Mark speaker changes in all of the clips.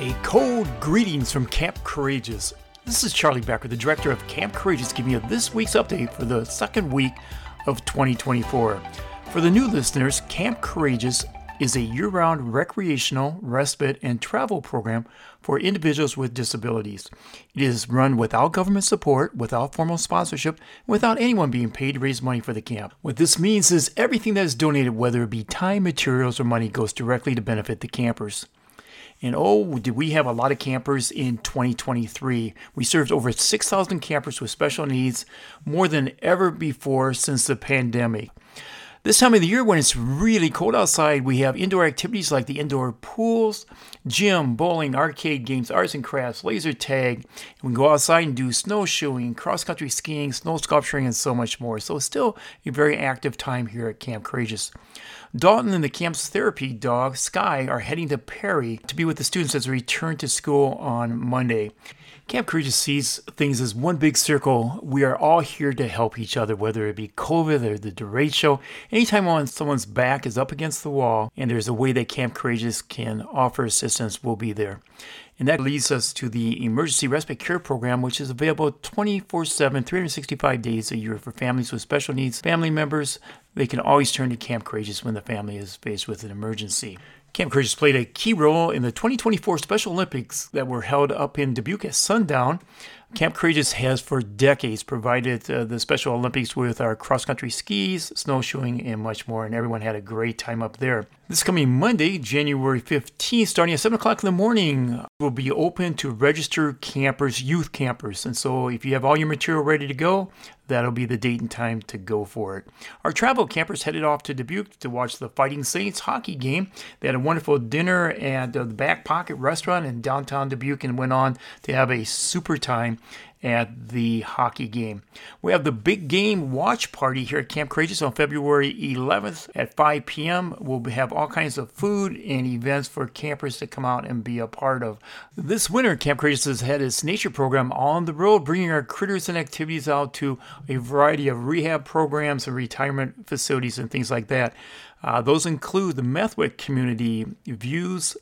Speaker 1: A cold greetings from Camp Courageous. This is Charlie Becker, the director of Camp Courageous, giving you this week's update for the second week of 2024. For the new listeners, Camp Courageous is a year round recreational, respite, and travel program for individuals with disabilities. It is run without government support, without formal sponsorship, without anyone being paid to raise money for the camp. What this means is everything that is donated, whether it be time, materials, or money, goes directly to benefit the campers. And oh, did we have a lot of campers in 2023? We served over 6,000 campers with special needs, more than ever before since the pandemic. This time of the year, when it's really cold outside, we have indoor activities like the indoor pools, gym, bowling, arcade games, arts and crafts, laser tag. And we go outside and do snowshoeing, cross country skiing, snow sculpturing, and so much more. So, it's still a very active time here at Camp Courageous. Dalton and the camp's therapy dog, Sky, are heading to Perry to be with the students as they return to school on Monday. Camp Courageous sees things as one big circle. We are all here to help each other, whether it be COVID or the derecho. Anytime on someone's back is up against the wall and there's a way that Camp Courageous can offer assistance, we'll be there. And that leads us to the Emergency Respite Care Program, which is available 24 7, 365 days a year for families with special needs, family members. They can always turn to Camp Courageous when the family is faced with an emergency. Camp Courageous played a key role in the 2024 Special Olympics that were held up in Dubuque at sundown. Camp Courageous has for decades provided uh, the Special Olympics with our cross country skis, snowshoeing, and much more, and everyone had a great time up there. This coming Monday, January 15th, starting at 7 o'clock in the morning, will be open to registered campers, youth campers. And so if you have all your material ready to go, that'll be the date and time to go for it. Our travel campers headed off to Dubuque to watch the Fighting Saints hockey game. They had a wonderful dinner at uh, the Back Pocket Restaurant in downtown Dubuque and went on to have a super time at the hockey game. We have the big game watch party here at Camp Courageous on February 11th at 5 p.m. We'll have all kinds of food and events for campers to come out and be a part of. This winter, Camp Courageous has had its nature program on the road, bringing our critters and activities out to a variety of rehab programs and retirement facilities and things like that. Uh, those include the Methwick Community Views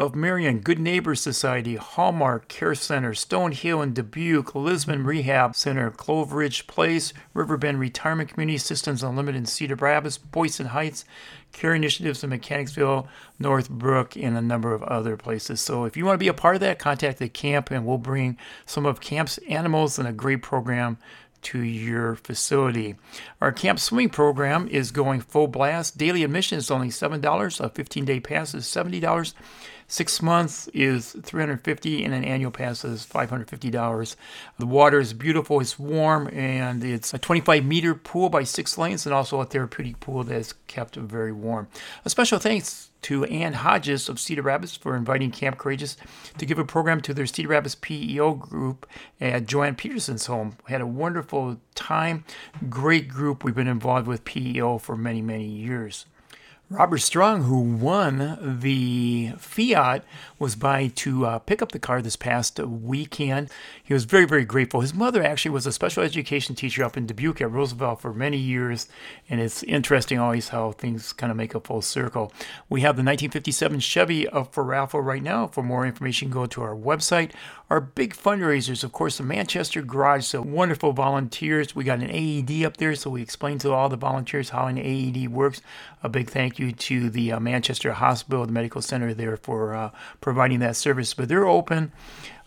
Speaker 1: of Marion, Good Neighbors Society, Hallmark Care Center, Stonehill and Dubuque, Lisbon Rehab Center, Clove Ridge Place, Riverbend Retirement Community Systems Unlimited Cedar Rapids, Boynton Heights, Care Initiatives in Mechanicsville, Northbrook, and a number of other places. So if you want to be a part of that, contact the camp and we'll bring some of camp's animals and a great program to your facility. Our camp swimming program is going full blast. Daily admission is only $7. A 15 day pass is $70. Six months is 350 and an annual pass is $550. The water is beautiful, it's warm, and it's a 25 meter pool by six lanes and also a therapeutic pool that is kept very warm. A special thanks to Ann Hodges of Cedar Rapids for inviting Camp Courageous to give a program to their Cedar Rapids PEO group at Joanne Peterson's home. We had a wonderful time, great group. We've been involved with PEO for many, many years. Robert Strong, who won the Fiat, was by to uh, pick up the car this past weekend. He was very, very grateful. His mother actually was a special education teacher up in Dubuque at Roosevelt for many years, and it's interesting always how things kind of make a full circle. We have the 1957 Chevy up for raffle right now. For more information, go to our website. Our big fundraisers, of course, the Manchester Garage, so wonderful volunteers. We got an AED up there, so we explain to all the volunteers how an AED works. A big thank you you to the uh, Manchester Hospital, the medical center there for uh, providing that service. But they're open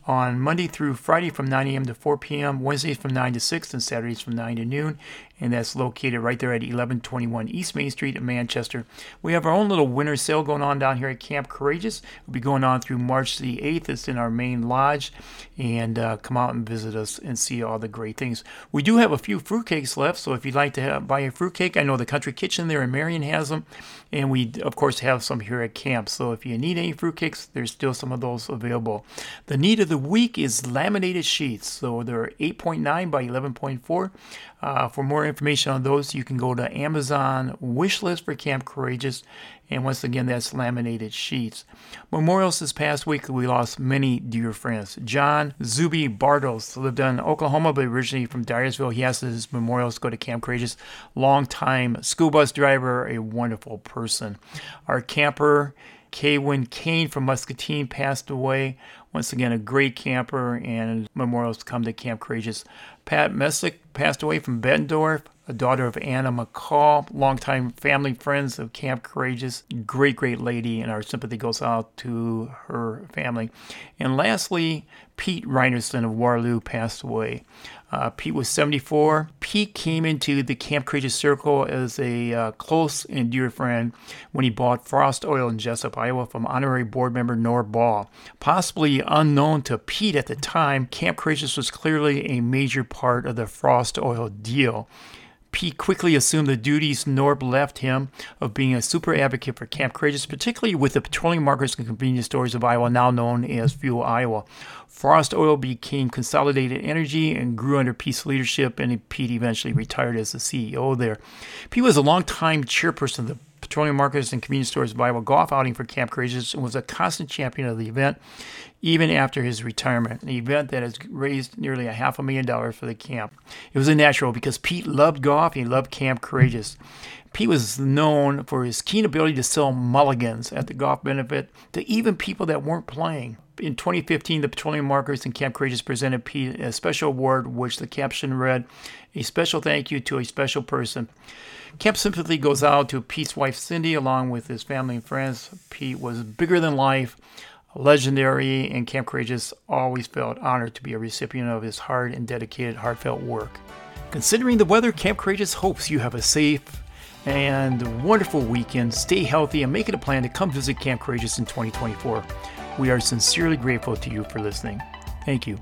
Speaker 1: on Monday through Friday from 9 a.m. to 4 p.m., Wednesdays from 9 to 6, and Saturdays from 9 to noon and that's located right there at 1121 East Main Street in Manchester. We have our own little winter sale going on down here at Camp Courageous. It'll be going on through March the 8th. It's in our main lodge, and uh, come out and visit us and see all the great things. We do have a few fruitcakes left, so if you'd like to have, buy a fruitcake, I know the Country Kitchen there in Marion has them, and we of course have some here at camp. So if you need any fruitcakes, there's still some of those available. The need of the week is laminated sheets, so they're 8.9 by 11.4. Uh, for more information on those, you can go to Amazon wish list for Camp Courageous. And once again, that's laminated sheets. Memorials this past week, we lost many dear friends. John Zuby Bartles lived in Oklahoma, but originally from Dyersville. He has his memorials go to Camp Courageous. Long-time school bus driver, a wonderful person. Our camper, Kaywin Kane from Muscatine passed away. Once again, a great camper, and memorials come to Camp Courageous. Pat Messick passed away from Bettendorf a daughter of Anna McCall, longtime family friends of Camp Courageous. Great, great lady, and our sympathy goes out to her family. And lastly, Pete Reinerson of Waterloo passed away. Uh, Pete was 74. Pete came into the Camp Courageous Circle as a uh, close and dear friend when he bought Frost Oil in Jesup, Iowa from honorary board member Norb Ball. Possibly unknown to Pete at the time, Camp Courageous was clearly a major part of the Frost Oil deal. Pete quickly assumed the duties Norb left him of being a super advocate for Camp Courageous, particularly with the petroleum marketers and convenience stores of Iowa, now known as Fuel Iowa. Frost Oil became Consolidated Energy and grew under Pete's leadership, and Pete eventually retired as the CEO there. Pete was a long-time chairperson of the Petroleum Marketers and Convenience Stores Iowa golf outing for Camp Courageous and was a constant champion of the event even after his retirement, an event that has raised nearly a half a million dollars for the camp. It was a natural because Pete loved golf and he loved Camp Courageous. Pete was known for his keen ability to sell mulligans at the golf benefit to even people that weren't playing. In 2015, the Petroleum Marketers and Camp Courageous presented Pete a special award, which the caption read, A special thank you to a special person. Camp sympathy goes out to Pete's wife Cindy, along with his family and friends. Pete was bigger than life, legendary, and Camp Courageous always felt honored to be a recipient of his hard and dedicated, heartfelt work. Considering the weather, Camp Courageous hopes you have a safe and wonderful weekend. Stay healthy and make it a plan to come visit Camp Courageous in 2024. We are sincerely grateful to you for listening. Thank you.